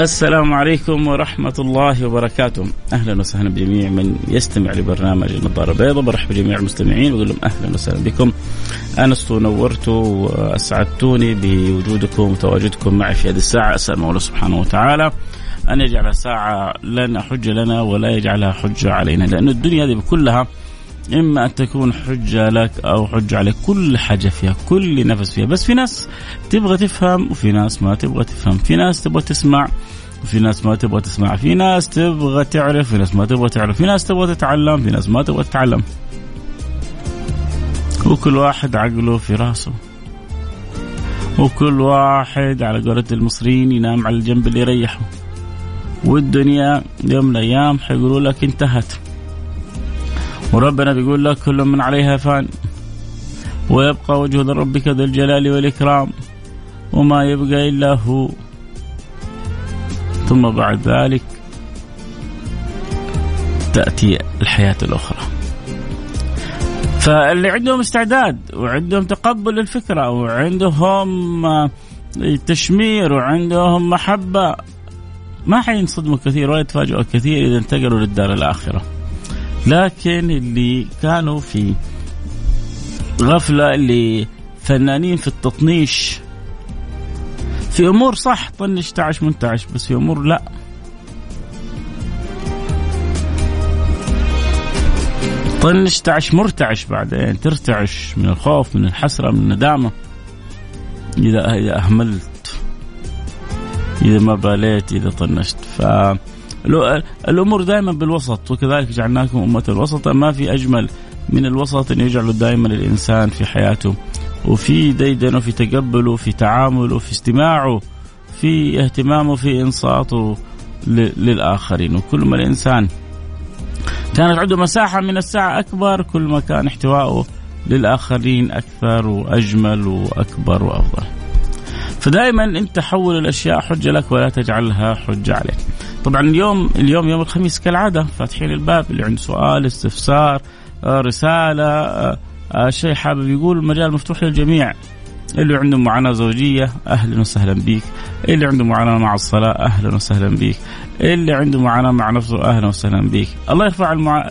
السلام عليكم ورحمة الله وبركاته. أهلا وسهلا بجميع من يستمع لبرنامج النظارة البيضاء. برحب بجميع المستمعين وأقول لهم أهلا وسهلا بكم. أنستوا ونورتوا وأسعدتوني بوجودكم وتواجدكم معي في هذه الساعة. أسأل الله سبحانه وتعالى أن يجعل ساعة لنا حجة لنا ولا يجعلها حجة علينا لأن الدنيا هذه كلها إما أن تكون حجة لك أو حجة عليك. كل حاجة فيها كل نفس فيها. بس في ناس تبغى تفهم وفي ناس ما تبغى تفهم. في ناس تبغى تسمع وفي ناس ما تبغى تسمع. في ناس تبغى تعرف في ناس ما تبغى تعرف. في ناس تبغى تتعلم في ناس ما تبغى تتعلم. وكل واحد عقله في راسه. وكل واحد على قولة المصريين ينام على الجنب اللي يريحه. والدنيا يوم من الأيام حيقولوا لك انتهت. وربنا بيقول لك كل من عليها فان. ويبقى وجه ربك ذو الجلال والإكرام وما يبقى إلا هو. ثم بعد ذلك تأتي الحياة الأخرى. فاللي عندهم استعداد وعندهم تقبل للفكرة وعندهم تشمير وعندهم محبة ما حينصدموا كثير ولا يتفاجئوا كثير إذا انتقلوا للدار الآخرة. لكن اللي كانوا في غفلة اللي فنانين في التطنيش. في أمور صح طنش تعش منتعش بس في أمور لا. طنش تعش مرتعش بعدين ترتعش من الخوف من الحسرة من الندامة. إذا إذا أهملت إذا ما باليت إذا طنشت. ف الأمور دائما بالوسط وكذلك جعلناكم أمة وسطا ما في أجمل من الوسط أن يجعل دائما الإنسان في حياته وفي ديدنه وفي تقبله وفي تعامله وفي استماعه في اهتمامه في إنصاته للآخرين وكل ما الإنسان كانت عنده مساحة من الساعة أكبر كل ما كان احتواءه للآخرين أكثر وأجمل وأكبر وأفضل. فدائما انت حول الأشياء حجة لك ولا تجعلها حجة عليك. طبعا اليوم اليوم يوم الخميس كالعادة فاتحين الباب اللي عنده سؤال استفسار آه، رسالة آه، آه، شيء حابب يقول المجال مفتوح للجميع. اللي عنده معاناة زوجية أهلا وسهلا بيك. اللي عنده معاناة مع الصلاة أهلا وسهلا بيك. اللي عنده معاناة مع نفسه أهلا وسهلا بيك. الله يرفع المع...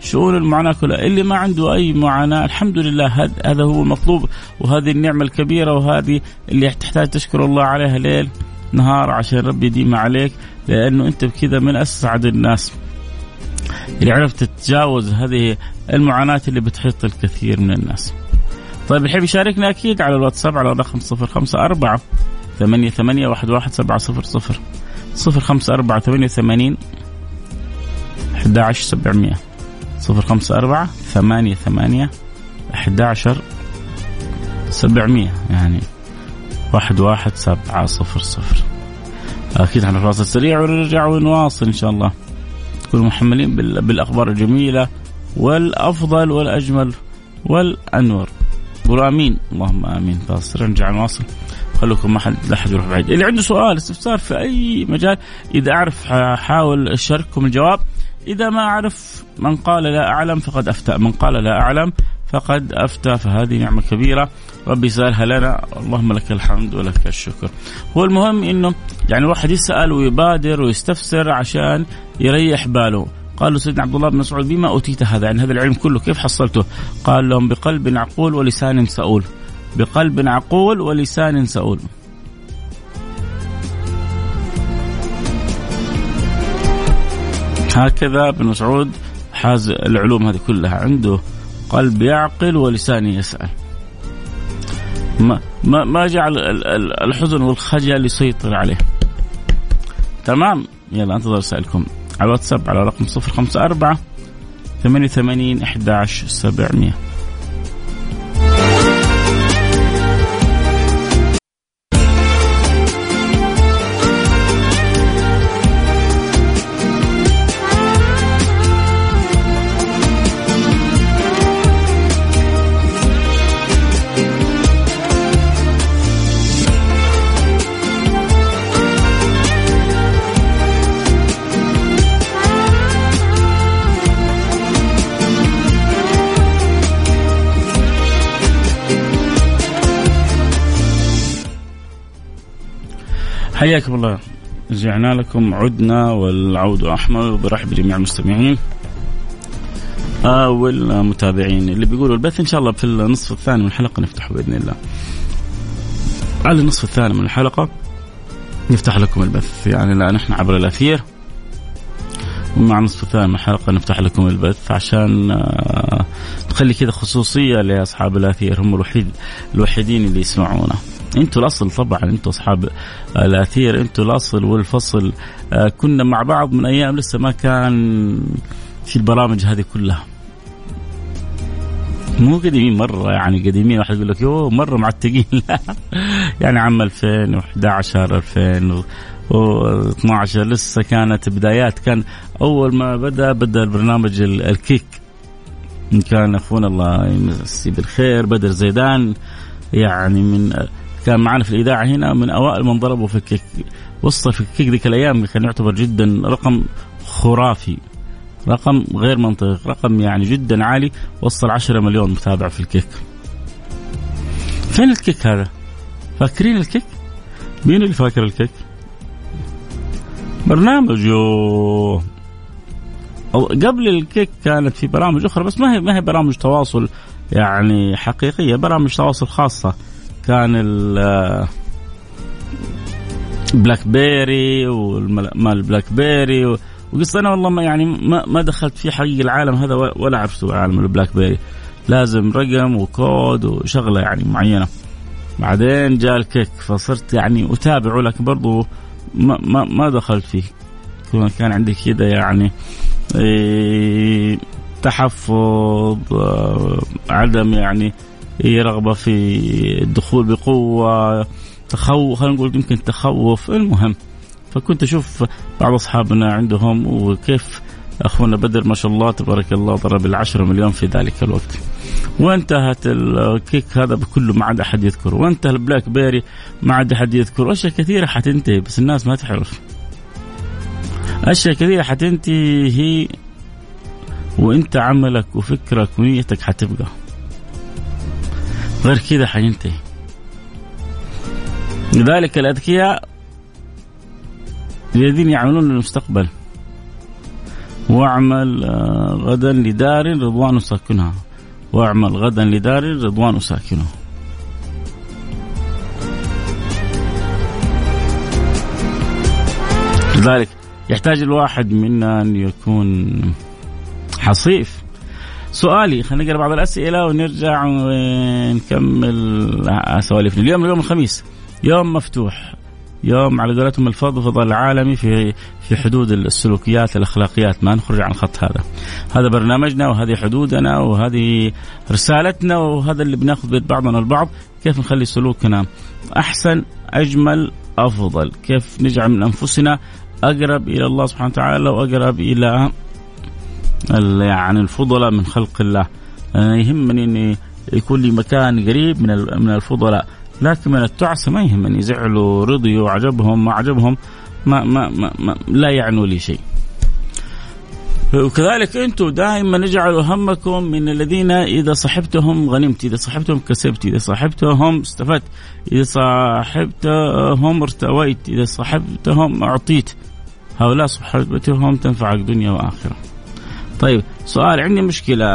شؤون المعاناة كلها. اللي ما عنده أي معاناة الحمد لله هذا هو المطلوب. وهذه النعمة الكبيرة وهذه اللي تحتاج تشكر الله عليها ليل نهار عشان ربي يديم عليك. لأنه أنت بكذا من أسعد الناس اللي عرفت تتجاوز هذه المعاناة اللي بتحيط الكثير من الناس. طيب يحب يشاركنا أكيد على الواتساب على الرقم 054 ثمانية ثمانية واحد واحد سبعة صفر صفر. صفر خمسة أربعة ثمانية ثمانين أحد عشر سبعمية. صفر خمسة أربعة ثمانية ثمانية أحد عشر سبعمية. يعني واحد واحد سبعة صفر صفر. أكيد إحنا فاصل سريع ونرجع ونواصل إن شاء الله. تكونوا محملين بالأخبار الجميلة والأفضل والأجمل والأنور. قولوا آمين. اللهم آمين. فاصل. نرجع نواصل. خلوكم ما حد لا حد يروح بعيد. اللي عنده سؤال استفسار في أي مجال إذا أعرف حاول أشارككم الجواب. إذا ما أعرف من قال لا أعلم فقد أفتى. من قال لا أعلم فقد أفتى. فهذه نعمة كبيرة. ربي سألها لنا. اللهم لك الحمد ولك الشكر. هو المهم أنه يعني الواحد يسأل ويبادر ويستفسر عشان يريح باله. قالوا سيدنا عبد الله بن مسعود بما أوتيت هذا؟ يعني هذا العلم كله كيف حصلته؟ قال لهم بقلب عقول ولسان سؤول بقلب عقول ولسان سؤول هكذا ابن مسعود حاز العلوم هذه كلها عنده. قلب يعقل ولسان يسأل. ما ما ما جعل الحزن والخجل يسيطر عليه. تمام؟ يلا انتظر رسائلكم على الواتساب على رقم 054 88 11 حياكم الله. رجعنا لكم عدنا والعود أحمر برحب جميع المستمعين. آه والمتابعين اللي بيقولوا البث إن شاء الله في النصف الثاني من الحلقة نفتحه بإذن الله. على النصف الثاني من الحلقة نفتح لكم البث. يعني لا نحن عبر الأثير. ومع النصف الثاني من الحلقة نفتح لكم البث عشان آه نخلي كذا خصوصية لأصحاب الأثير. هم الوحيد الوحيدين اللي يسمعونا. أنتوا الاصل طبعا أنتوا أصحاب الأثير أنتوا الاصل والفصل. آه كنا مع بعض من أيام لسه ما كان في البرامج هذه كلها. مو قديمين مرة يعني قديمين. واحد يقول لك يوه مرة معتقين. لا. يعني عام 2011 2012 لسه كانت بدايات. كان أول ما بدأ بدأ البرنامج الكيك. كان أخونا الله يمسيه بالخير بدر زيدان. يعني من كان معنا في الإذاعة هنا من أوائل من ضربوا في الكيك وصل في الكيك ذيك الأيام كان يعتبر جدا رقم خرافي. رقم غير منطقي رقم يعني جدا عالي. وصل 10 مليون متابع في الكيك. فين الكيك هذا؟ فاكرين الكيك؟ مين اللي فاكر الكيك؟ برنامج أو قبل الكيك كانت في برامج أخرى بس ما هي ما هي برامج تواصل يعني حقيقية برامج تواصل خاصة. كان بلاك بيري والمال بلاك بيري وقصة أنا والله ما يعني ما, ما دخلت في حقيقة العالم هذا ولا عرفته عالم البلاك بيري لازم رقم وكود وشغلة يعني معينة. بعدين جاء الكيك فصرت يعني أتابعه لكن برضو ما ما, ما دخلت فيه. كان عندي كذا يعني إيه تحفظ آه، عدم يعني رغبة في الدخول بقوة تخوف خلينا نقول يمكن تخوف المهم. فكنت أشوف بعض أصحابنا عندهم وكيف أخونا بدر ما شاء الله تبارك الله ضرب العشرة مليون في ذلك الوقت. وانتهت الكيك هذا بكله ما عاد أحد يذكر وانتهى البلاك بيري ما عاد أحد يذكر أشياء كثيرة حتنتهي بس الناس ما تعرف. أشياء كثيرة حتنتهي وإنت عملك وفكرك ونيتك حتبقى. غير كذا حينتهي. لذلك الأذكياء الذين يعملون المستقبل واعمل آه، غدا لدار رضوان ساكنها واعمل غدا لدار رضوان ساكنها لذلك يحتاج الواحد منا أن يكون حصيف. سؤالي خلينا نقرأ بعض الأسئلة ونرجع ونكمل سواليفنا. اليوم اليوم الخميس يوم مفتوح يوم على قولتهم الفضفضة العالمي في في حدود السلوكيات الأخلاقيات. ما نخرج عن الخط هذا. هذا برنامجنا وهذه حدودنا وهذه رسالتنا وهذا اللي بناخذ بيد بعضنا البعض. كيف نخلي سلوكنا أحسن أجمل أفضل، كيف نجعل من أنفسنا أقرب إلى الله سبحانه وتعالى وأقرب إلى يعني الفضلاء من خلق الله. أنا يهمني إني يكون لي مكان قريب من من الفضلاء لكن من التعسة ما يهمني زعلوا رضيوا عجبهم ما عجبهم ما, ما, ما, ما لا يعنوا لي شيء وكذلك أنتم دائما اجعلوا همكم من الذين إذا صحبتهم غنمت، إذا صحبتهم كسبت، إذا صحبتهم استفدت، إذا صاحبتهم ارتويت، إذا صحبتهم أعطيت. هؤلاء صحبتهم تنفعك دنيا وآخرة. طيب سؤال عندي مشكلة.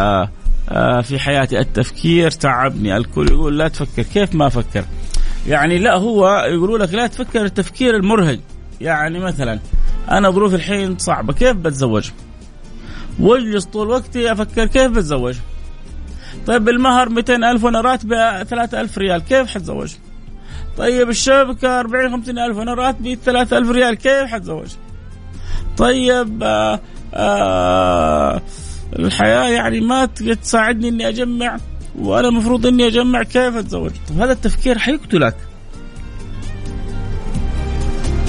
آه، في حياتي التفكير تعبني. الكل يقول لا تفكر. كيف ما أفكر؟ يعني لا هو يقولوا لك لا تفكر التفكير المرهق. يعني مثلا أنا ظروف الحين صعبة كيف بتزوج؟ واجلس طول وقتي أفكر كيف بتزوج؟ طيب المهر 200 ألف وأنا راتبي 3000 ريال كيف حتزوج؟ طيب الشبكة 40 50 ألف وأنا راتبي 3000 ريال كيف حتزوج؟ طيب آآ آه، الحياة يعني ما تساعدني إني أجمع وأنا المفروض إني أجمع كيف أتزوج؟ طيب هذا التفكير حيقتلك.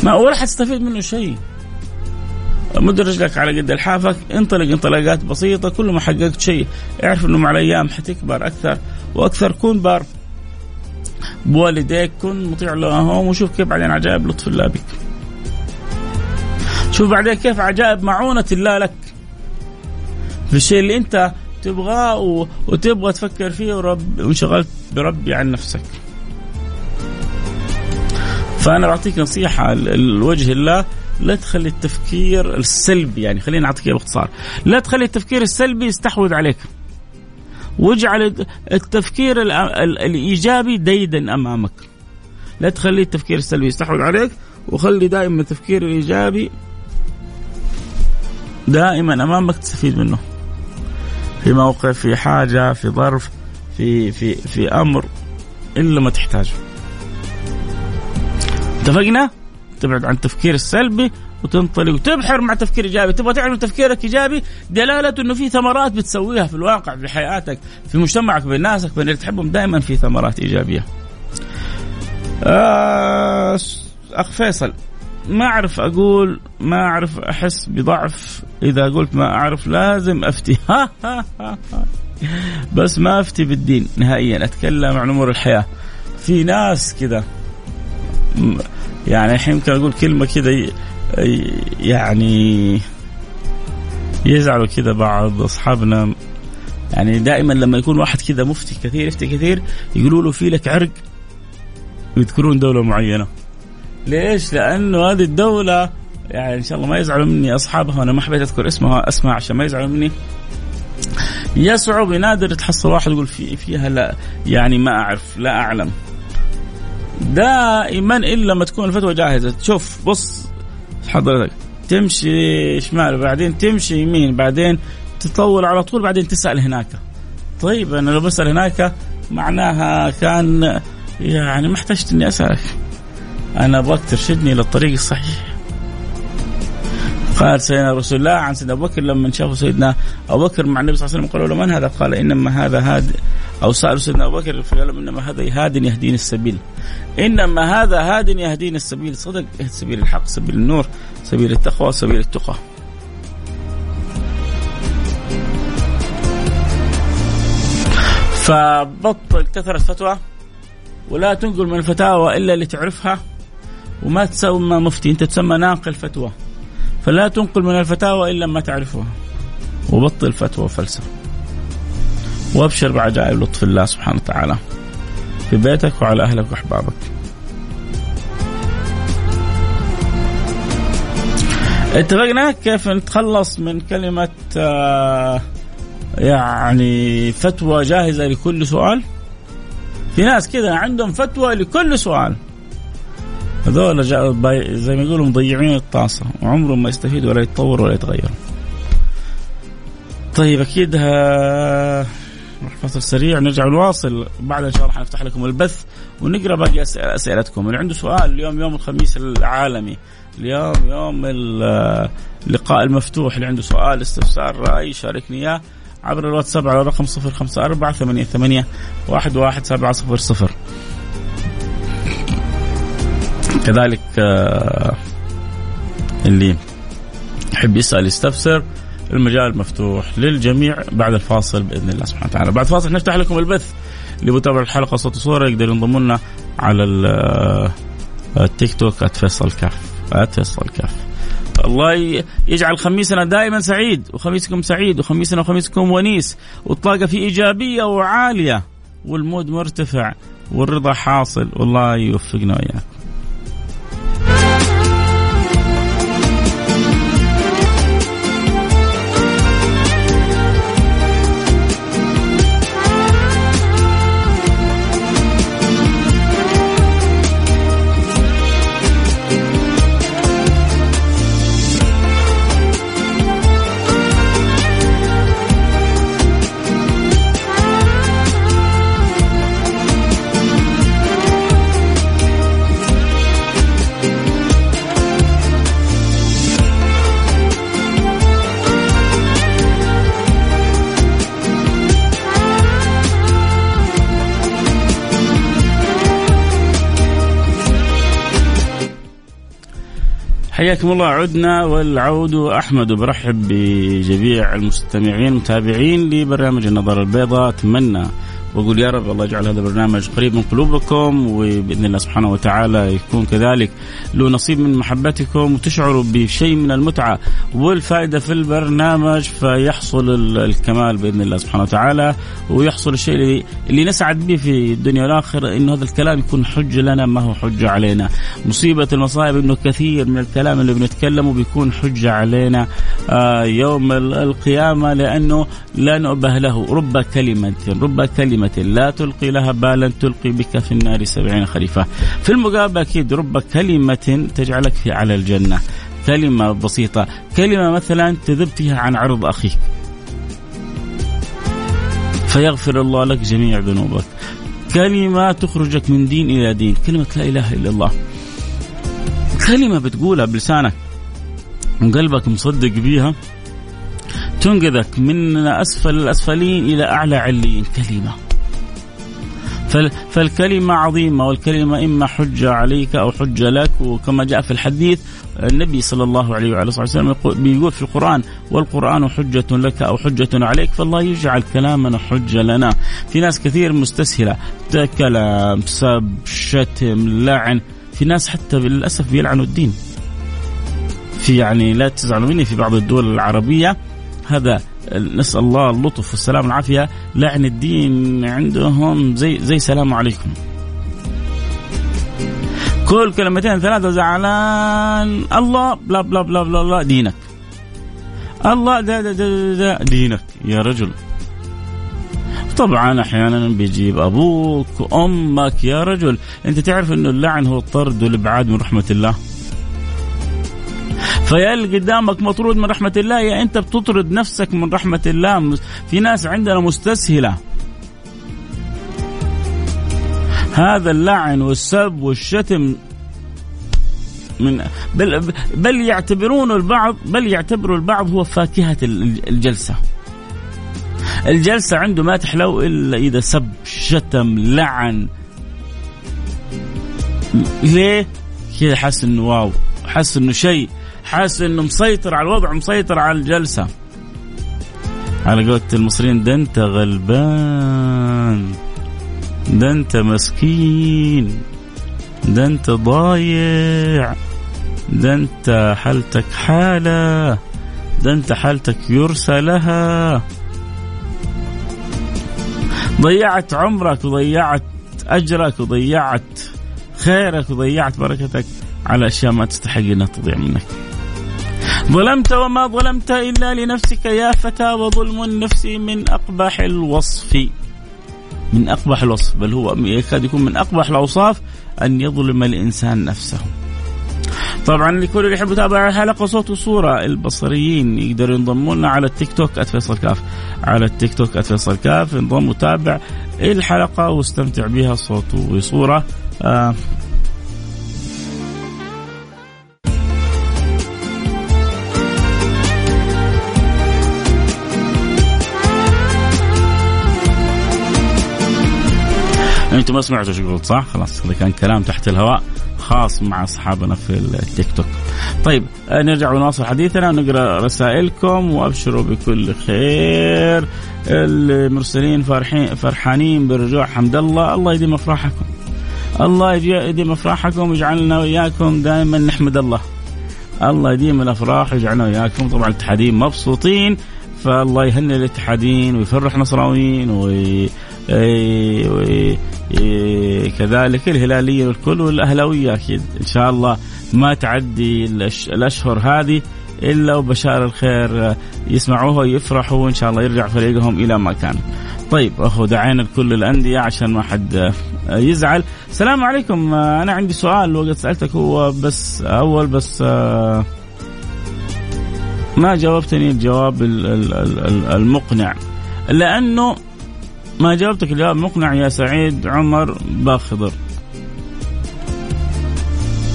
ما ولا حتستفيد منه شيء. مد رجلك على قد الحافك انطلق انطلاقات بسيطة كل ما حققت شيء اعرف إنه مع الأيام حتكبر أكثر وأكثر كون بار بوالديك كن مطيع لهم وشوف كيف بعدين عجائب لطف الله بك شوف بعدين كيف عجائب معونة الله لك. في الشيء اللي أنت تبغاه وتبغى تفكر فيه ورب وانشغلت بربي عن نفسك. فأنا بعطيك نصيحة لوجه الله لا تخلي التفكير السلبي يعني خلينا أعطيك باختصار. لا تخلي التفكير السلبي يستحوذ عليك. واجعل التفكير الإيجابي ديدا أمامك. لا تخلي التفكير السلبي يستحوذ عليك وخلي دائما التفكير الإيجابي دائما امامك تستفيد منه. في موقف في حاجة في ظرف في في في أمر إلا ما تحتاجه. اتفقنا؟ تبعد عن التفكير السلبي وتنطلق وتبحر مع تفكير إيجابي، تبغى تعرف تفكيرك إيجابي؟ دلالته إنه في ثمرات بتسويها في الواقع في حياتك في مجتمعك بين ناسك بين اللي تحبهم. دائما في ثمرات إيجابية. آه أخ فيصل. ما أعرف أقول ما أعرف أحس بضعف إذا قلت ما أعرف لازم أفتي. بس ما أفتي بالدين نهائيا أتكلم عن أمور الحياة. في ناس كذا. يعني الحين يمكن أقول كلمة كذا يعني يزعلوا كذا بعض أصحابنا. يعني دائما لما يكون واحد كذا مفتي كثير يفتي كثير يقولوا له في لك عرق يذكرون دولة معينة. ليش؟ لأنه هذه الدولة يعني إن شاء الله ما يزعلوا مني أصحابها وأنا ما حبيت أذكر اسمها اسماء عشان ما يزعلوا مني. يصعب نادر تحصل واحد يقول في فيها لا يعني ما أعرف لا أعلم. دائما إلا لما تكون الفتوى جاهزة. شوف بص حضرتك تمشي شمال بعدين تمشي يمين بعدين تطول على طول بعدين تسأل هناك. طيب أنا لو بسأل هناك معناها كان يعني ما احتجت إني أسألك. أنا أبغاك ترشدني للطريق الصحيح قال سيدنا رسول الله عن سيدنا أبو بكر لما شافوا سيدنا أبو بكر مع النبي صلى الله عليه وسلم قالوا له من هذا؟ قال إنما هذا هاد أو سألوا سيدنا أبو بكر فقال إنما هذا هاد يهديني السبيل. إنما هذا هاد يهديني السبيل، صدق سبيل الحق، سبيل النور، سبيل التقوى، سبيل التقى. فبطل كثرة فتوى ولا تنقل من الفتاوى إلا اللي تعرفها وما تسمى مفتي انت تسمى ناقل فتوى. فلا تنقل من الفتاوى إلا ما تعرفها وبطل فتوى وفلسفة. وأبشر بعجائب لطف الله سبحانه وتعالى في بيتك وعلى أهلك وأحبابك. اتفقنا؟ كيف نتخلص من كلمة آه، يعني فتوى جاهزة لكل سؤال؟ في ناس كذا عندهم فتوى لكل سؤال. هذول زي ما يقولوا مضيعين الطاسة وعمرهم ما يستفيد ولا يتطور ولا يتغير. طيب أكيد ها... فاصل سريع نرجع نواصل بعد إن شاء الله حنفتح لكم البث ونقرأ باقي أسئلتكم. اللي عنده سؤال اليوم يوم الخميس العالمي. اليوم يوم اللقاء المفتوح. اللي عنده سؤال استفسار رأي شاركني إياه عبر الواتساب على رقم 054 88 11700 كذلك آه، اللي يحب يسأل يستفسر المجال مفتوح للجميع بعد الفاصل بإذن الله سبحانه وتعالى، بعد فاصل نفتح لكم البث بتابع الحلقة صوت وصورة يقدر ينضموا لنا على آه، التيك توك @فيصل كاف @فيصل كاف. الله يجعل خميسنا دائما سعيد وخميسكم سعيد وخميسنا وخميسكم ونيس والطاقة في إيجابية وعالية والمود مرتفع والرضا حاصل. والله يوفقنا وإياكم حياكم الله. عدنا والعود. أحمد وبرحب بجميع المستمعين المتابعين لبرنامج النظاره البيضاء. أتمنى وأقول يا رب الله يجعل هذا البرنامج قريب من قلوبكم وبإذن الله سبحانه وتعالى يكون كذلك له نصيب من محبتكم وتشعروا بشيء من المتعة والفائدة في البرنامج فيحصل الكمال بإذن الله سبحانه وتعالى ويحصل الشيء اللي, نسعد به في الدنيا والآخرة إنه هذا الكلام يكون حجه لنا ما هو حجه علينا. مصيبة المصائب إنه كثير من الكلام اللي بنتكلمه بيكون حجه علينا آه يوم القيامة لأنه لا نؤبه له. رب كلمة رب كلمة. لا تلقي لها بالا تلقي بك في النار سبعين خليفة. في المقابل أكيد رب كلمة تجعلك في على الجنة. كلمة بسيطة. كلمة مثلا تذب فيها عن عرض أخيك. فيغفر الله لك جميع ذنوبك. كلمة تخرجك من دين إلى دين. كلمة لا إله إلا الله. كلمة بتقولها بلسانك. وقلبك مصدق بيها. تنقذك من أسفل الأسفلين إلى أعلى عليين. كلمة. فالكلمة عظيمة والكلمة إما حجة عليك أو حجة لك وكما جاء في الحديث النبي صلى الله عليه وعلى صلى وسلم بيقول في القرآن والقرآن حجة لك أو حجة عليك فالله يجعل كلامنا حجة لنا. في ناس كثير مستسهلة كلام سب شتم لعن في ناس حتى للأسف بيلعنوا الدين. في يعني لا تزعلوا مني في بعض الدول العربية هذا نسأل الله اللطف والسلام والعافية. لعن الدين عندهم زي زي سلام عليكم. كل كلمتين ثلاثة زعلان. الله بلا بلا بلا بلا, بلا دينك. الله دا دا دا دا دينك يا رجل. طبعا أحيانا بيجيب أبوك وأمك يا رجل. أنت تعرف إنه اللعن هو الطرد والابعاد من رحمة الله؟ اللي قدامك مطرود من رحمة الله يا أنت بتطرد نفسك من رحمة الله. في ناس عندنا مستسهلة. هذا اللعن والسب والشتم من بل بل يعتبرون البعض بل يعتبروا البعض هو فاكهة الجلسة. الجلسة عنده ما تحلو إلا إذا سب شتم لعن. ليه؟ كذا حس إنه واو حس إنه شيء. حاسس إنه مسيطر على الوضع مسيطر على الجلسة على قولة المصريين ده أنت غلبان ده أنت مسكين ده أنت ضايع ده أنت حالتك حالة ده أنت حالتك يرسى لها ضيعت عمرك وضيعت أجرك وضيعت خيرك وضيعت بركتك على أشياء ما تستحق إنها تضيع منك. ظلمت وما ظلمت إلا لنفسك يا فتى وظلم النفس من أقبح الوصف. من أقبح الوصف. بل هو يكاد يكون من أقبح الأوصاف أن يظلم الإنسان نفسه. طبعا لكل اللي يحب يتابع الحلقة صوت وصورة البصريين يقدروا ينضموا لنا على التيك توك @فيصل كاف على التيك توك @فيصل كاف. انضم وتابع الحلقة واستمتع بها صوت وصورة. آه أنتم ما سمعتوا إيش قلت صح؟ خلاص هذا كان كلام تحت الهواء خاص مع أصحابنا في التيك توك. طيب آه، نرجع ونواصل حديثنا ونقرأ رسائلكم وأبشروا بكل خير. المرسلين فرحين فرحانين برجوع حمد الله، الله يديم أفراحكم. الله يديم أفراحكم ويجعلنا وإياكم دائما نحمد الله. الله يديم الأفراح ويجعلنا وإياكم طبعا الاتحادين مبسوطين فالله يهني الاتحادين ويفرح نصراويين وي... كذلك الهلاليين والكل والأهلاوية أكيد إن شاء الله ما تعدي الأشهر هذه إلا وبشار الخير يسمعوها ويفرحوا وإن شاء الله يرجع فريقهم إلى ما كان. طيب أخو دعينا لكل الأندية عشان ما حد يزعل. السلام عليكم أنا عندي سؤال وقت سألتك هو بس أول بس ما جاوبتني الجواب المقنع لأنه ما جاوبتك الجواب مقنع يا سعيد عمر باخضر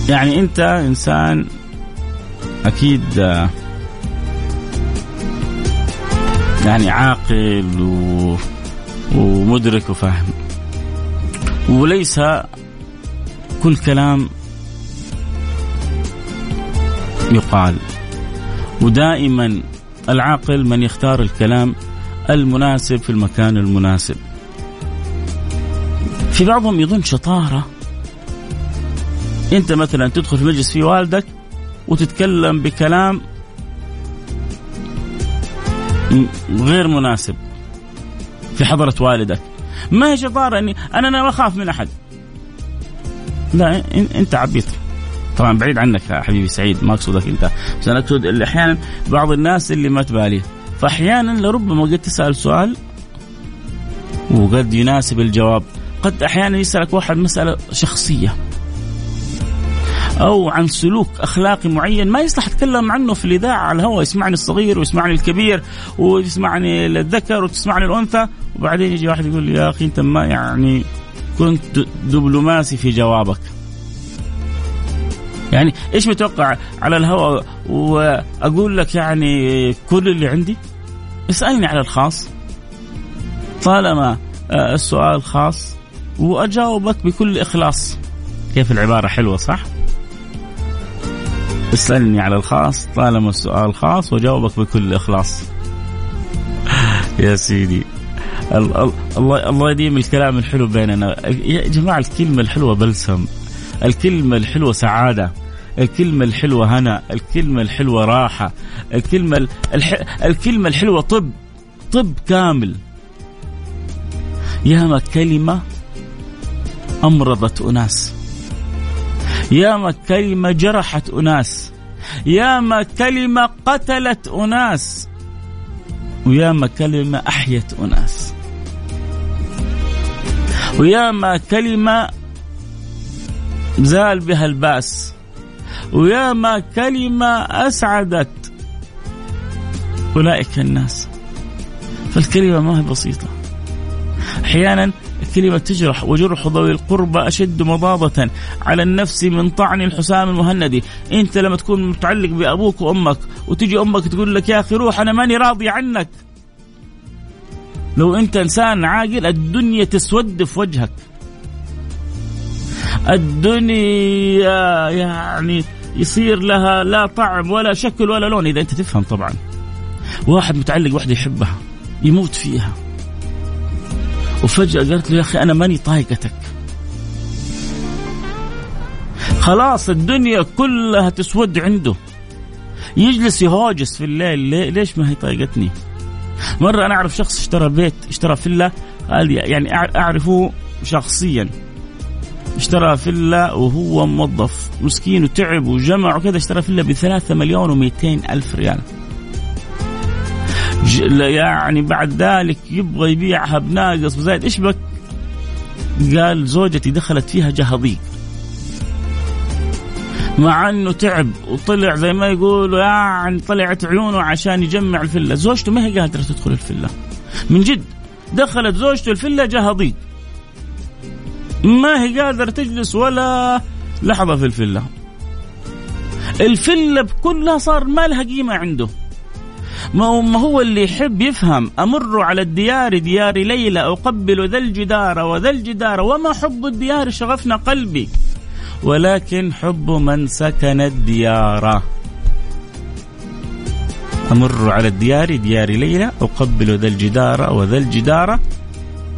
يعني انت انسان أكيد يعني عاقل و... ومدرك وفاهم. وليس كل كلام يقال. ودائما العاقل من يختار الكلام المناسب في المكان المناسب. في بعضهم يظن شطارة. انت مثلا تدخل في مجلس في والدك وتتكلم بكلام غير مناسب في حضرة والدك. ما هي شطارة؟ اني أنا أنا ما أخاف من أحد. لا أنت عبيط طبعا بعيد عنك يا حبيبي سعيد ما أقصدك أنت. بس أنا أقصد أحيانا بعض الناس اللي ما تبالي فأحيانا لربما قد تسأل سؤال وقد يناسب الجواب. قد أحيانا يسألك واحد مسألة شخصية أو عن سلوك أخلاقي معين ما يصلح أتكلم عنه في الإذاعة على الهواء يسمعني الصغير ويسمعني الكبير ويسمعني الذكر وتسمعني الأنثى. وبعدين يجي واحد يقول لي يا أخي أنت ما يعني كنت دبلوماسي في جوابك. يعني إيش متوقع على الهواء؟ وأقول لك يعني كل اللي عندي اسألني على الخاص. طالما آه، السؤال خاص وأجاوبك بكل إخلاص. كيف العبارة حلوة صح؟ اسألني على الخاص طالما السؤال خاص وجاوبك بكل إخلاص. يا سيدي. الله الله يديم الكلام الحلو بيننا. يا جماعة الكلمة الحلوة بلسم. الكلمة الحلوة سعادة. الكلمة الحلوة هنا الكلمة الحلوة راحة الكلمة الح... الكلمة الحلوة طب طب كامل. ياما كلمة أمرضت أناس. ياما كلمة جرحت أناس. ياما كلمة قتلت أناس. وياما كلمة أحيت أناس. وياما كلمة زال بها الباس. وياما كلمة أسعدت أولئك الناس. فالكلمة ما هي بسيطة. أحيانا كلمة تجرح وجرح ذوي القربى أشد مضاضة على النفس من طعن الحسام المهندي. أنت لما تكون متعلق بأبوك وأمك وتجي أمك تقول لك يا أخي روح أنا ماني راضي عنك. لو أنت إنسان عاقل الدنيا تسود في وجهك. الدنيا يعني يصير لها لا طعم ولا شكل ولا لون إذا أنت تفهم طبعا. واحد متعلق وحده يحبها يموت فيها. وفجأة قالت له يا أخي أنا ماني طايقتك. خلاص الدنيا كلها تسود عنده. يجلس يهاجس في الليل ليش ما هي طايقتني؟ مرة أنا أعرف شخص اشترى بيت اشترى فيلا يعني أعرفه شخصيا. اشترى فيلا وهو موظف مسكين وتعب وجمع وكذا اشترى فيلا بثلاثة مليون ومئتين ألف ريال يعني بعد ذلك يبغى يبيعها بناقص وزايد إيش بك؟ قال زوجتي دخلت فيها جهضيق مع إنه تعب وطلع زي ما يقولوا يعني طلعت عيونه عشان يجمع الفله، زوجته ما هي قادرة تدخل الفله. من جد دخلت زوجته الفله جهضيق. ما هي قادره تجلس ولا لحظة في الفله. الفله كلها صار ما لها قيمة عنده. ما هو اللي يحب يفهم أمر على الديار ديار ليلى أقبل ذا الجدار وذا الجدار وما حب الديار شغفنا قلبي ولكن حب من سكن الديار أمر على الديار ديار ليلى أقبل ذا الجدار وذا الجدار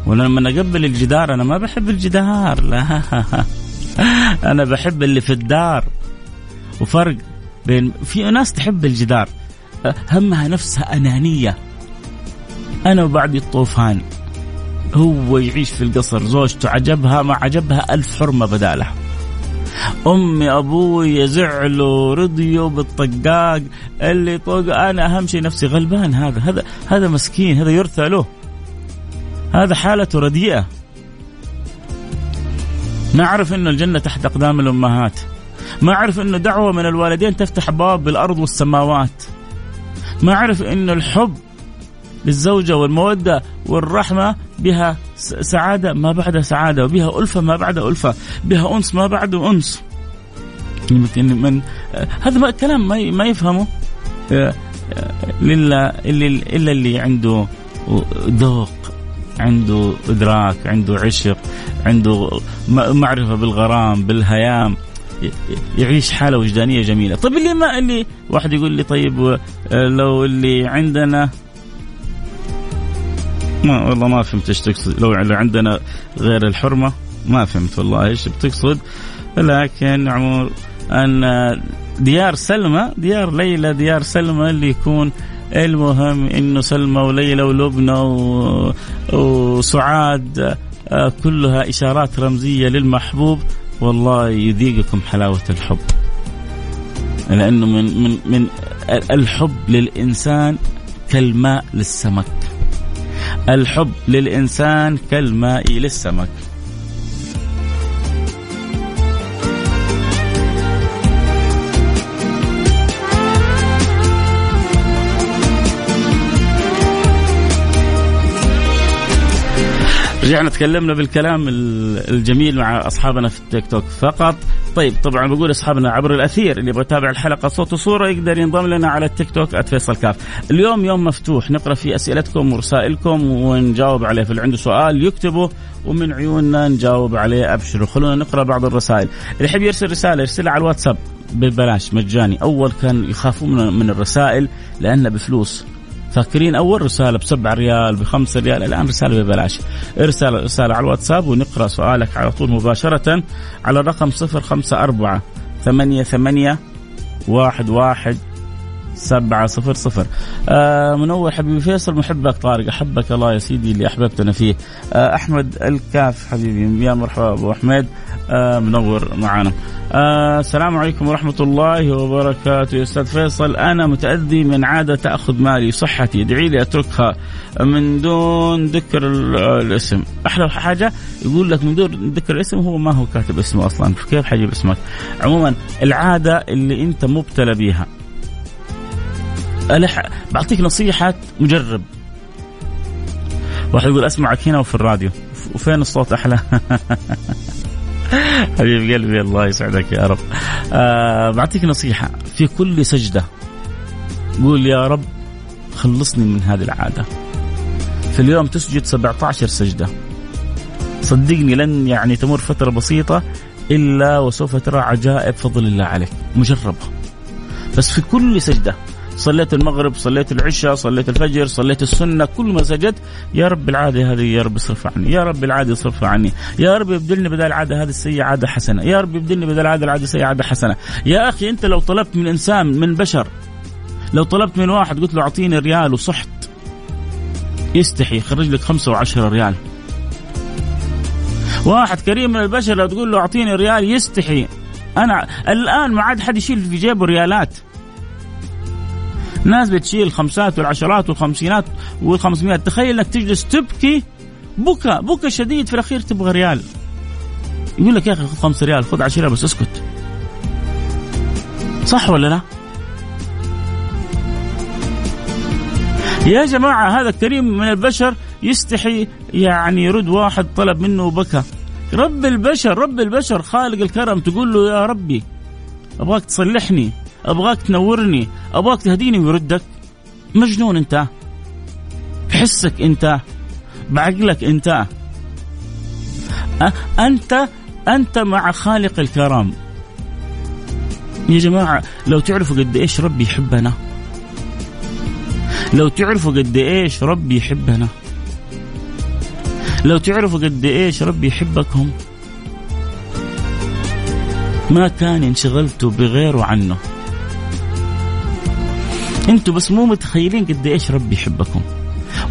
ولما أقبل الجدار أنا ما بحب الجدار. لا. أنا بحب اللي في الدار. وفرق بين في ناس تحب الجدار. همها نفسها أنانية. أنا وبعد الطوفان. هو يعيش في القصر زوجته عجبها ما عجبها ألف حرمة بدالها أمي أبوي زعلوا رضيوا بالطقاق. اللي طق أنا أهم شيء نفسي غلبان هذا. هذا هذا مسكين هذا يرثى له. هذا حالته رديئة. نعرف انه الجنة تحت أقدام الأمهات. ما أعرف انه دعوة من الوالدين تفتح باب الأرض والسماوات. ما أعرف أن الحب للزوجة والمودة والرحمة بها سعادة ما بعدها سعادة وبها ألفة ما بعدها ألفة بها أنس ما بعده أنس. من, من هذا ما كلام ما ما يفهمه إلا إلا اللي عنده ذوق. عنده إدراك عنده عشق عنده معرفة بالغرام بالهيام يعيش حالة وجدانية جميلة. طيب اللي ما اللي واحد يقول لي طيب لو اللي عندنا ما والله ما فهمت إيش تقصد. لو عندنا غير الحرمة ما فهمت والله إيش بتقصد. لكن عمور أن ديار سلمى ديار ليلى ديار سلمى اللي يكون المهم إنه سلمى وليلى ولبنى وسعاد آه، كلها إشارات رمزية للمحبوب. والله يذيقكم حلاوة الحب. لأنه من من من الحب للإنسان كالماء للسمك. الحب للإنسان كالماء للسمك. رجعنا تكلمنا بالكلام الجميل مع أصحابنا في التيك توك فقط. طيب طبعا بقول أصحابنا عبر الأثير اللي يبغى يتابع الحلقة صوت وصورة يقدر ينضم لنا على التيك توك @فيصل كاف اليوم يوم مفتوح نقرأ فيه أسئلتكم ورسائلكم ونجاوب عليه. فاللي عنده سؤال يكتبه ومن عيوننا نجاوب عليه ابشروا خلونا نقرأ بعض الرسائل. اللي يحب يرسل رسالة يرسلها على الواتساب ببلاش مجاني. أول كان يخافون من الرسائل لانها بفلوس. فاكرين أول رسالة بسبع ريال بخمسة ريال الآن رسالة ببلاش. ارسل رساله على الواتساب ونقرأ سؤالك على طول مباشرة على الرقم 054 ثمانية ثمانية واحد واحد سبعة صفر صفر. آه منور حبيبي فيصل محبك طارق أحبك الله يا سيدي اللي أحببتنا فيه. آه أحمد الكاف حبيبي يا مرحبا أبو أحمد. آه منور معنا آه السلام عليكم ورحمة الله وبركاته. يا أستاذ فيصل أنا متأذي من عادة تأخذ مالي صحتي. ادعي لي أتركها من دون ذكر الاسم. أحلى حاجة يقول لك من دون ذكر الاسم هو ما هو كاتب اسمه أصلا. كيف حيجيب اسمك؟ عموما العادة اللي أنت مبتلى بيها. ألح. بعطيك نصيحة مجرب واحد يقول أسمعك هنا وفي الراديو. وفين الصوت أحلى؟ حبيب قلبي الله يسعدك يا رب. آه بعطيك نصيحة. في كل سجدة قول يا رب خلصني من هذه العادة. في اليوم تسجد 17 سجدة. صدقني لن يعني تمر فترة بسيطة إلا وسوف ترى عجائب فضل الله عليك. مجربة. بس في كل سجدة صليت المغرب صليت العشاء صليت الفجر صليت السنة كل ما سجدت يا رب العادة هذه يا رب اصرفها عني يا رب العادة اصرفها عني يا رب يبدلني بدل العادة هذه السيئة عادة حسنة يا رب يبدلني بدل العادة العادة السيئة عادة حسنة. يا أخي أنت لو طلبت من إنسان من بشر لو طلبت من واحد قلت له أعطيني ريال وصحت يستحي يخرج لك خمسة وعشرة ريال. واحد كريم من البشر لو تقول له أعطيني ريال يستحي. أنا الآن ما عاد حد يشيل في جيبه ريالات. ناس بتشيل الخمسات والعشرات والخمسينات والخمسمائات تخيل إنك تجلس تبكي بكى بكى شديد في الأخير تبغى ريال. يقول لك يا أخي خذ خمس ريال خذ عشرة بس اسكت. صح ولا لا؟ يا جماعة هذا كريم من البشر يستحي يعني يرد واحد طلب منه وبكى. رب البشر رب البشر خالق الكرم تقول له يا ربي أبغاك تصلحني. أبغاك تنورني أبغاك تهديني ويردك. مجنون أنت. بحسك أنت. بعقلك أنت. أنت أنت مع خالق الكرم يا جماعة لو تعرفوا قد إيش ربي يحبنا. لو تعرفوا قد إيش ربي يحبنا. لو تعرفوا قد إيش ربي يحبكم. ما كان انشغلتوا بغيره عنه. أنتوا بس مو متخيلين قد إيش ربي يحبكم.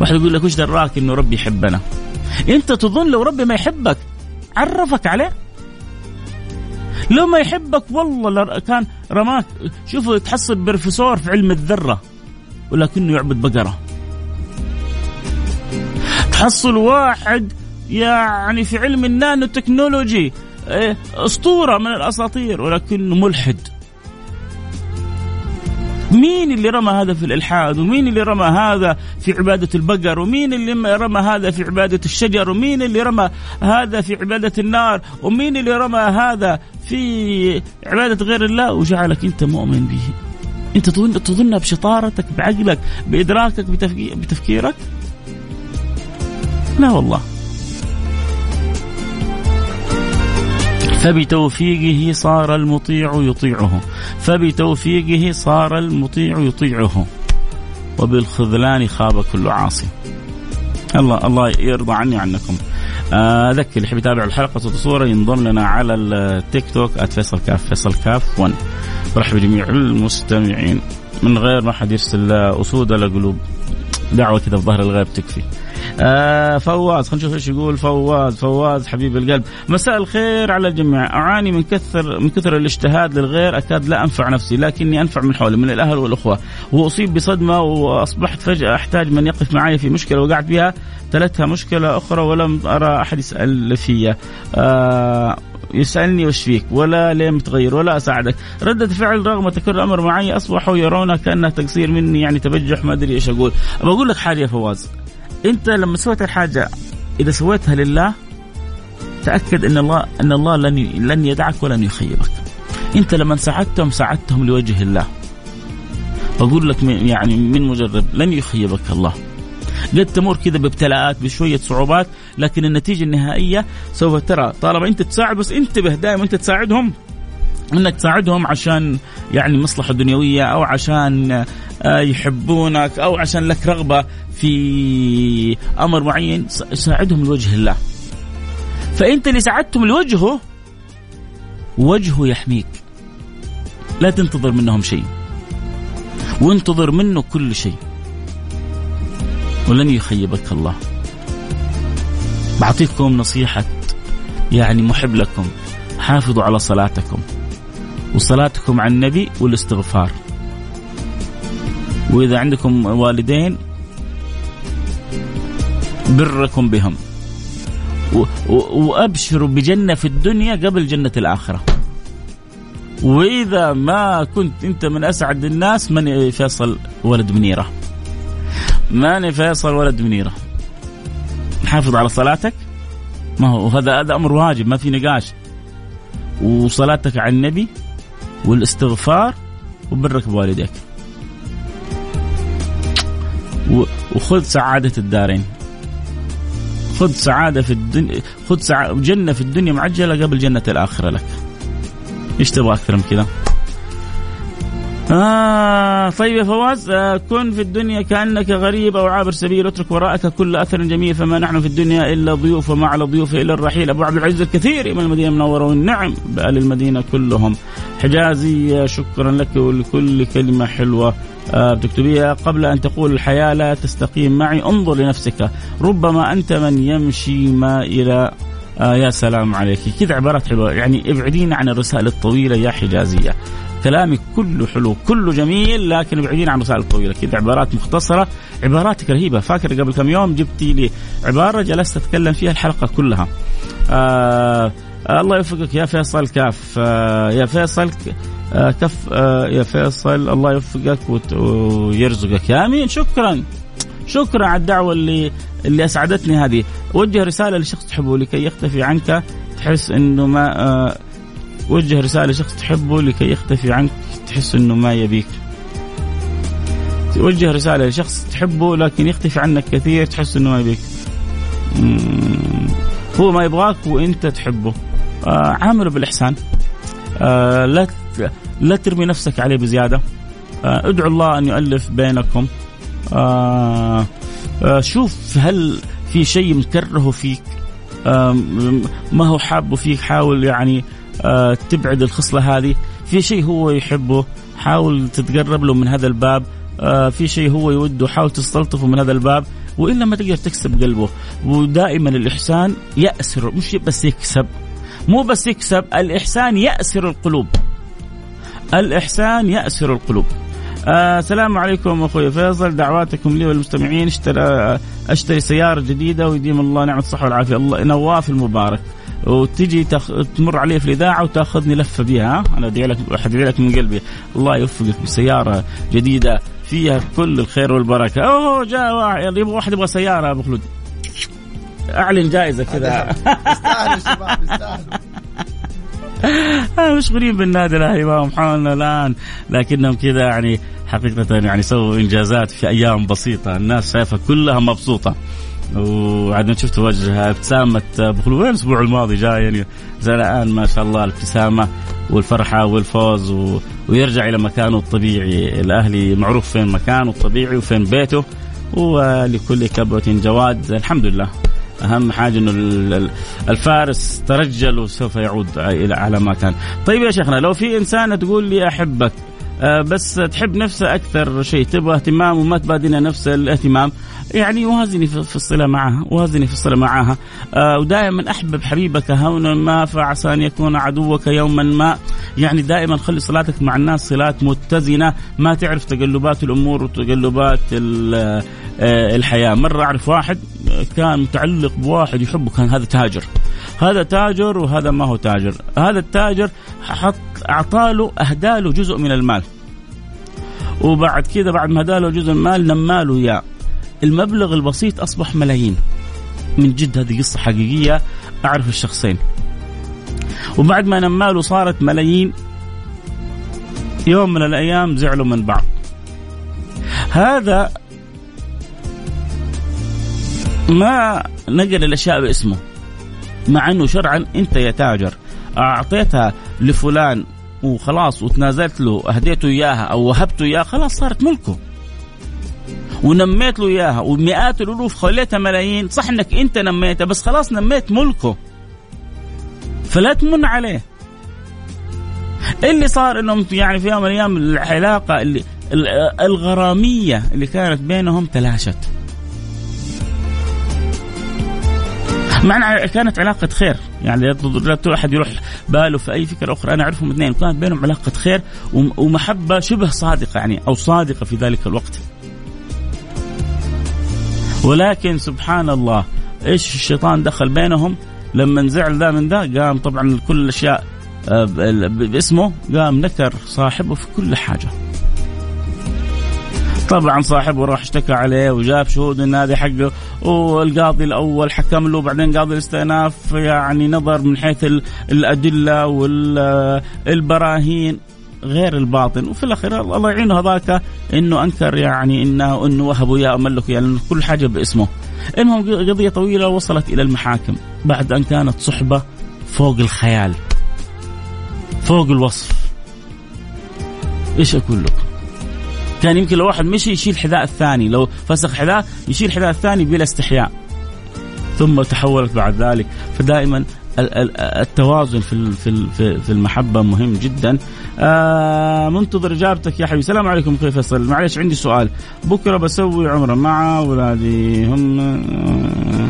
واحد يقول لك وش دراك إنه ربي يحبنا؟ انت تظن لو ربي ما يحبك عرفك عليه؟ لو ما يحبك والله كان رماك شوفوا تحصل بروفيسور في علم الذرة ولكنه يعبد بقرة. تحصل واحد يعني في علم النانو تكنولوجي إيه، أسطورة من الأساطير ولكنه ملحد. مين اللي رمى هذا في الإلحاد؟ ومين اللي رمى هذا في عبادة البقر؟ ومين اللي رمى هذا في عبادة الشجر؟ ومين اللي رمى هذا في عبادة النار؟ ومين اللي رمى هذا في عبادة غير الله؟ وجعلك أنت مؤمن به. أنت تظن تظنها بشطارتك بعقلك بإدراكك بتفكيرك؟ لا والله. فبتوفيقه صار المطيع يطيعه. فبتوفيقه صار المطيع يطيعه. وبالخذلان خاب كل عاصي. الله الله يرضى عني عنكم. آه، أذكر اللي يحب يتابع الحلقة صوره ينضم لنا على التيك توك @فيصل كاف فيصل كاف 1 برحب بجميع المستمعين. من غير ما حد يرسل أسود ولا قلوب. دعوة كذا في ظهر الغيب تكفي. آه فواز خلينا نشوف إيش يقول فواز. فواز حبيب القلب. مساء الخير على الجميع. أعاني من كثر من كثر الاجتهاد للغير أكاد لا أنفع نفسي لكني أنفع من حولي من الأهل والأخوة. وأصيب بصدمة وأصبحت فجأة أحتاج من يقف معي في مشكلة وقعت فيها تلتها مشكلة أخرى ولم أرى أحد يسأل فيها آه يسألني وش فيك؟ ولا ليه متغير ولا أساعدك. ردة فعل رغم تكرر الأمر معي أصبحوا يرونها كانها تقصير مني يعني تبجح ما أدري إيش أقول. بقول لك حاجة يا فواز. انت لما سويت الحاجة إذا سويتها لله تأكد إن الله إن الله لن لن يدعك ولن يخيبك. انت لما ساعدتهم ساعدتهم لوجه الله. بقول لك يعني من مجرب لن يخيبك الله. قد تمر كذا بابتلاءات بشوية صعوبات لكن النتيجة النهائية سوف ترى. طالما أنت تساعد بس انتبه دائما أنت تساعدهم. إنك تساعدهم عشان يعني مصلحة دنيوية أو عشان آه، يحبونك أو عشان لك رغبة في أمر معين ساعدهم لوجه الله. فأنت اللي ساعدتهم لوجهه وجهه يحميك. لا تنتظر منهم شيء. وانتظر منه كل شيء. ولن يخيبك الله. بعطيكم نصيحة يعني محب لكم حافظوا على صلاتكم وصلاتكم على النبي والاستغفار. وإذا عندكم والدين بركم بهم. وأبشروا بجنة في الدنيا قبل جنة الآخرة. وإذا ما كنت أنت من أسعد الناس من فيصل ولد منيرة. ماني فيصل ولد منيرة. حافظ على صلاتك؟ ما هو هذا هذا أمر واجب ما في نقاش. وصلاتك على النبي؟ والاستغفار وبرك بوالديك وخذ سعادة الدارين. خذ سعادة في الدنيا خذ سع... جنة في الدنيا معجلة قبل جنة الآخرة لك. إيش تبغى أكثر من كذا؟ آه طيب يا فواز آه كن في الدنيا كأنك غريب أو عابر سبيل اترك وراءك كل أثر جميل فما نحن في الدنيا إلا ضيوف وما على ضيوف إلا الرحيل. أبو عبد العزيز الكثير من المدينة المنورة والنعم بأهل المدينة كلهم. حجازي شكرا لك ولكل كلمة حلوة. آه بتكتبيها قبل أن تقول الحياة لا تستقيم معي انظر لنفسك. ربما أنت من يمشي ما إلى آه يا سلام عليك. كذا عبارات حلوة. يعني ابعدينا عن الرسائل الطويلة يا حجازية. كلامك كله حلو كله جميل لكن ابعدين عن الرسائل الطويله كذا عبارات مختصرة عباراتك رهيبة. فاكر قبل كم يوم جبتي لي عبارة جلست أتكلم فيها الحلقة كلها. آه الله يوفقك يا فيصل كاف. آه يا فيصل آه كف. آه يا فيصل الله يوفقك ويرزقك. آمين. شكرا. شكرا على الدعوة اللي اللي أسعدتني هذه. وجه رسالة لشخص تحبه لكي يختفي عنك تحس إنه ما آه وجه رسالة لشخص تحبه لكي يختفي عنك تحس إنه ما يبيك. وجه رسالة لشخص تحبه لكن يختفي عنك كثير تحس إنه ما يبيك. هو ما يبغاك وإنت تحبه. آه عامله بالاحسان آه لا لا ترمي نفسك عليه بزيادة. آه ادعو الله أن يؤلف بينكم. آه آه شوف هل في شيء مكرهه فيك. آه ما هو حابه فيك حاول يعني تبعد الخصلة هذه. في شيء هو يحبه حاول تتقرب له من هذا الباب. آه، في شيء هو يوده حاول تستلطفه من هذا الباب وإلا ما تقدر تكسب قلبه. ودائما الإحسان يأسر مش بس يكسب. مو بس يكسب الإحسان يأسر القلوب. الإحسان يأسر القلوب. آه السلام عليكم أخوي فيصل. دعواتكم لي والمستمعين. اشترى أشتري سيارة جديدة ويديم الله نعمة الصحة والعافية. الله نواف المبارك. وتجي تخ... تمر علي في الإذاعة وتأخذني لفة بها أنا أدعي لك ادعي لك من قلبي. الله يوفقك بسيارة جديدة فيها كل الخير والبركة. أوه جاء واحد يبغى واحد يبغى سيارة أبو خلود. أعلن جائزة كذا. يستاهلوا الشباب يستاهلوا مشغولين بالنادي الاهلي ما حولنا الآن لكنهم كذا يعني حقيقة يعني سووا إنجازات في أيام بسيطة. الناس شايفة كلها مبسوطة. وعاد شفت وجه ابتسامة أبو وين الأسبوع الماضي؟ جاي يعني زي الآن ما شاء الله الابتسامة والفرحة والفوز و... ويرجع إلى مكانه الطبيعي. الأهلي معروف فين مكانه الطبيعي وفين بيته. ولكل كبوة جواد الحمد لله. أهم حاجة إنه الفارس ترجل وسوف يعود إلى على ما كان. طيب يا شيخنا لو في انسانه تقول لي أحبك بس تحب نفسها أكثر شيء تبغى اهتمام وما تبادلها نفس الاهتمام. يعني وازني في الصلة معها وازني في الصلة معها. آه ودائما أحبب حبيبك هونا ما فعسى أن يكون عدوك يوما ما. يعني دائما خلي صلاتك مع الناس صلات متزنة. ما تعرف تقلبات الأمور وتقلبات آه، الحياة. مرة أعرف واحد كان متعلق بواحد يحبه كان هذا تاجر. هذا تاجر وهذا ما هو تاجر. هذا التاجر حط أعطاله أهداله جزء من المال. وبعد كذا بعد ما هداله جزء من المال نماله إياه. المبلغ البسيط أصبح ملايين. من جد هذه قصة حقيقية أعرف الشخصين. وبعد ما نماله صارت ملايين. يوم من الأيام زعلوا من بعض. هذا ما نقل الأشياء باسمه مع إنه شرعا أنت يا تاجر أعطيتها لفلان وخلاص وتنازلت له أهديته إياها أو وهبته إياها خلاص صارت ملكه. ونميت له إياها ومئات الألوف خليتها ملايين صح إنك أنت نميتها بس خلاص نميت ملكه. فلا تمن عليه. اللي صار إنهم يعني في يوم من الأيام العلاقة اللي الغرامية اللي كانت بينهم تلاشت. مع كانت علاقة خير. يعني لا أحد يروح باله في أي فكرة أخرى. أنا أعرفهم اثنين. كانت بينهم علاقة خير ومحبة شبه صادقة يعني أو صادقة في ذلك الوقت. ولكن سبحان الله إيش الشيطان دخل بينهم؟ لما زعل ذا من ذا قام طبعا كل الأشياء آه، باسمه قام نكر صاحبه في كل حاجة. طبعا صاحبه راح اشتكى عليه وجاب شهود ان هذه حقه والقاضي الأول حكم له بعدين قاضي الاستئناف يعني نظر من حيث الأدلة والبراهين غير الباطن وفي الأخير الله يعينه هذاك إنه أنكر يعني انه إنه وهبوا اياه ملكوا يعني كل حاجة باسمه. المهم قضية طويلة وصلت إلى المحاكم بعد أن كانت صحبة فوق الخيال. فوق الوصف. إيش أقول لكم؟ كان يمكن لو واحد مشي يشيل حذاء الثاني. لو فسخ حذاء يشيل حذاء الثاني بلا استحياء. ثم تحولت بعد ذلك. فدائما التوازن في في في المحبة مهم جدا. آه منتظر إجابتك يا حبيبي. السلام عليكم كيف فيصل. معلش عندي سؤال. بكرة بسوي عمرة مع اولادي هم آه.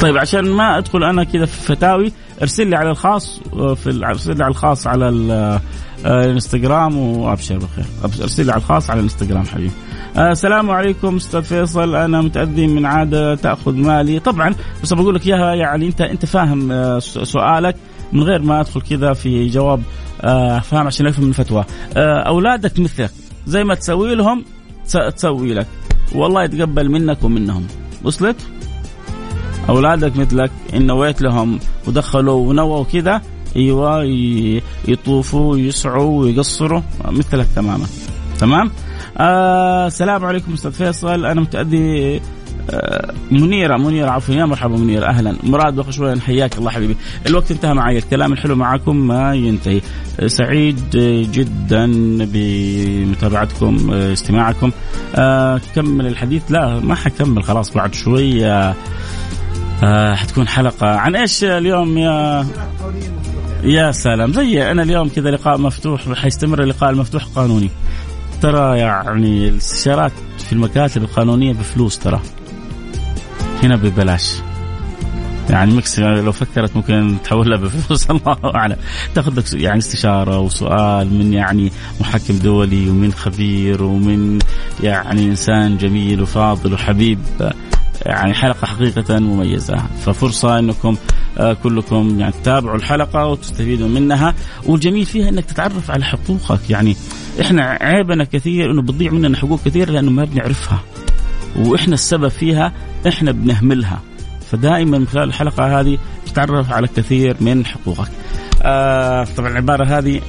طيب عشان ما أدخل أنا كذا في فتاوي ارسل لي على الخاص آه، في ارسل لي على الخاص على آه، الانستغرام وابشر بالخير ارسل لي على الخاص على الانستغرام حبيبي. آه، السلام عليكم أستاذ فيصل. أنا متأذي من عادة تأخذ مالي. طبعا بس بقول لك إياها يعني انت أنت فاهم سؤالك من غير ما أدخل كذا في جواب فاهم عشان أفهم الفتوى أولادك مثلك زي ما تسوي لهم تسوي لك. والله يتقبل منك ومنهم. وصلت؟ أولادك مثلك إن نويت لهم ودخلوا ونووا كذا أيوه يطوفوا ويسعوا ويقصروا مثلك تماما. تمام؟ آه السلام عليكم أستاذ فيصل. أنا متأدي آه منيرة. منيرة عفوا يا مرحبا منيرة. أهلا. مراد بقى شوية حياك الله حبيبي. الوقت انتهى معي. الكلام الحلو معكم ما ينتهي. سعيد جدا بمتابعتكم استماعكم. آه كمل الحديث. لا ما حكمل خلاص. بعد شوية. آه حتكون حلقة. عن إيش اليوم يا يا سلام؟ زي أنا اليوم كذا لقاء مفتوح حيستمر اللقاء المفتوح قانوني. ترى يعني الاستشارات في المكاتب القانونية بفلوس ترى. هنا ببلاش. يعني مكس لو فكرت ممكن تحولها بفلوس الله أعلم. تاخذ لك يعني استشارة وسؤال من يعني محكم دولي ومن خبير ومن يعني إنسان جميل وفاضل وحبيب. يعني حلقة حقيقة مميزة. ففرصة أنكم آه، كلكم يعني تتابعوا الحلقة وتستفيدوا منها. والجميل فيها أنك تتعرف على حقوقك. يعني إحنا عيبنا كثير أنه بتضيع مننا حقوق كثير لأنه ما بنعرفها. وإحنا السبب فيها إحنا بنهملها. فدائما من خلال الحلقة هذه تتعرف على كثير من حقوقك. آه طبعا العبارة هذه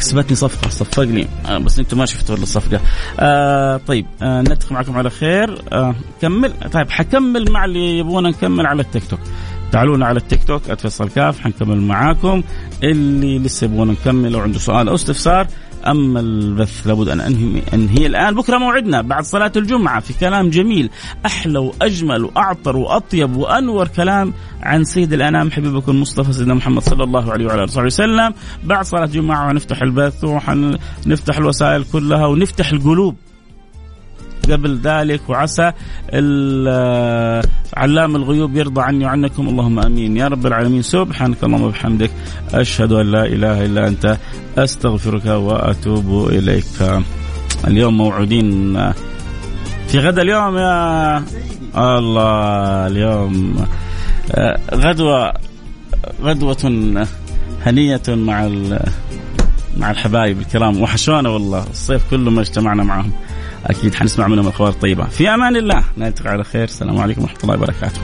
كسبتني صفقة صفقني. آه بس أنتم ما شفتوا الصفقة. آه طيب آه نتفق معكم على خير. آه كمل طيب حكمل مع اللي يبغون نكمل على التيك توك. تعالونا على التيك توك أتفصل كاف حنكمل معاكم. اللي لسه يبغون نكمل أو عنده سؤال أو استفسار أما البث لابد أن انهي أنهي الآن. بكرة موعدنا بعد صلاة الجمعة في كلام جميل أحلى وأجمل وأعطر وأطيب وأنور كلام عن سيد الأنام حبيبكم المصطفى سيدنا محمد صلى الله عليه وعلى آله وسلم. بعد صلاة الجمعة ونفتح البث ونفتح الوسائل كلها ونفتح القلوب. قبل ذلك وعسى علام الغيوب يرضى عني وعنكم. اللهم آمين. يا رب العالمين. سبحانك اللهم وبحمدك. أشهد أن لا إله إلا أنت. أستغفرك وأتوب إليك. اليوم موعودين. في غدا اليوم يا الله. اليوم غدوة غدوة هنية مع مع الحبايب الكرام. وحشونا والله. الصيف كله ما اجتمعنا معهم. أكيد حنسمع منهم أخبار طيبه في أمان الله. نلتقي على خير. السلام عليكم ورحمة الله وبركاته.